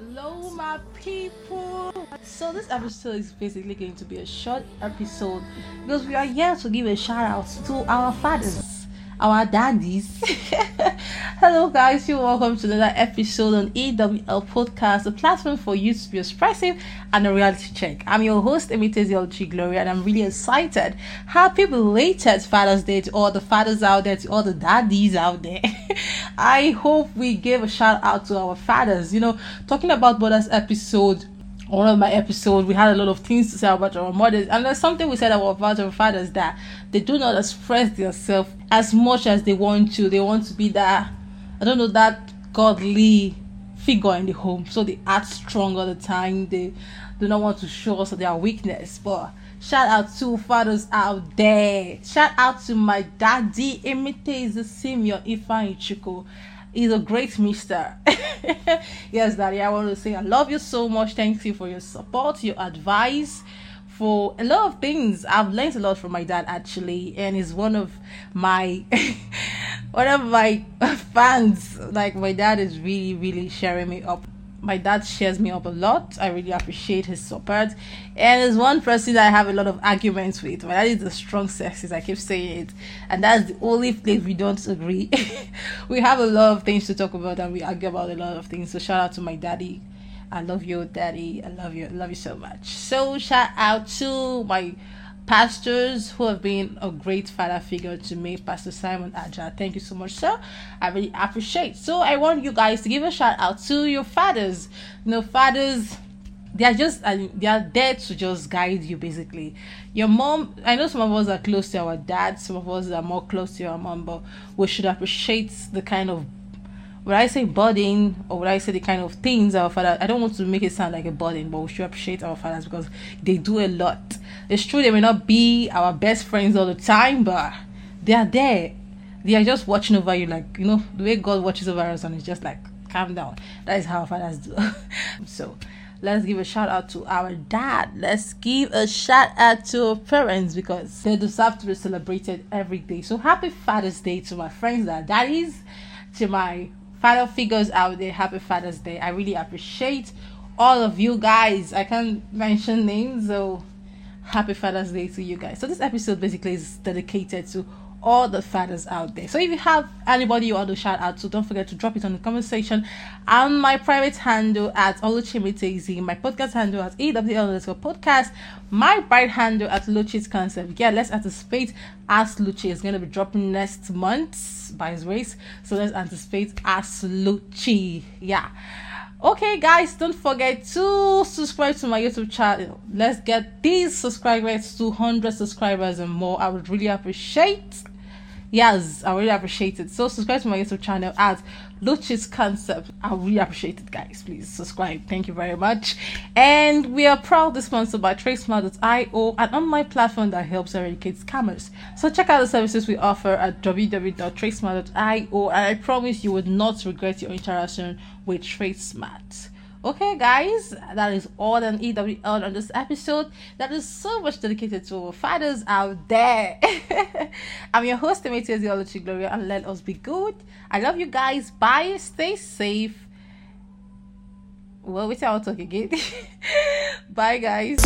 Hello, my people. So, this episode is basically going to be a short episode because we are here to give a shout out to our fathers our daddies. Hello, guys. You're welcome to another episode on EWL Podcast, a platform for you to be expressive and a reality check. I'm your host, Emitezi Gloria, and I'm really excited. Happy belated Father's Day to all the fathers out there, to all the daddies out there. I hope we gave a shout out to our fathers. You know, talking about Brothers episode one of my episodes, we had a lot of things to say about our mothers, and there's something we said about our fathers that they do not express themselves as much as they want to. They want to be that, I don't know, that godly figure in the home, so they act strong all the time. They do not want to show us their weakness, but shout out to fathers out there. Shout out to my daddy, Emite Simeon Ifan Ichiko. He's a great mister. yes, Daddy, I want to say I love you so much. Thank you for your support, your advice, for a lot of things. I've learned a lot from my dad actually, and he's one of my one of my fans. Like my dad is really, really sharing me up my dad shares me up a lot. I really appreciate his support. And is one person I have a lot of arguments with. My dad is a strong sexist, I keep saying it. And that's the only place we don't agree. we have a lot of things to talk about and we argue about a lot of things. So shout out to my daddy. I love you, daddy. I love you. I love you so much. So shout out to my pastors who have been a great father figure to me, Pastor Simon Aja. Thank you so much, sir. I really appreciate. So I want you guys to give a shout out to your fathers. You know, fathers they are just they are there to just guide you basically your mom i know some of us are close to our dad some of us are more close to our mom but we should appreciate the kind of when I say burden or when I say the kind of things our father, I don't want to make it sound like a burden, but we should appreciate our fathers because they do a lot. It's true they may not be our best friends all the time, but they are there. They are just watching over you, like you know the way God watches over us, and it's just like calm down. That is how fathers do. so let's give a shout out to our dad. Let's give a shout out to our parents because they deserve to be celebrated every day. So happy Father's Day to my friends that daddies, to my father figures out there, happy Father's Day. I really appreciate all of you guys. I can't mention names, so happy Father's Day to you guys. So this episode basically is dedicated to all the fathers out there. So if you have anybody you want to shout out to, don't forget to drop it on the comment section. And my private handle at Oluchimitezi, my podcast handle at EWL underscore podcast, my private handle at Luchi's Concept. Yeah, let's anticipate Ask Luchi is going to be dropping next month by his race. So let's anticipate Ask Luchi. Yeah. Okay, guys, don't forget to subscribe to my YouTube channel. Let's get these subscribers to 100 subscribers and more. I would really appreciate yes i really appreciate it. So subscribe to my youtube channel at luchi's concept. I really appreciate it guys. Please subscribe. Thank you very much. And we are proudly sponsored by tracemart.io an online platform that helps eradicate scammers. So check out the services we offer at www.tracemart.io and i promise you would not regret your interaction with tracemart Okay, guys, that is all on EWL on this episode. That is so much dedicated to fathers out there. I'm your host, Demetrius Theology Gloria, and let us be good. I love you guys. Bye. Stay safe. Well, we tell talk again. Bye, guys.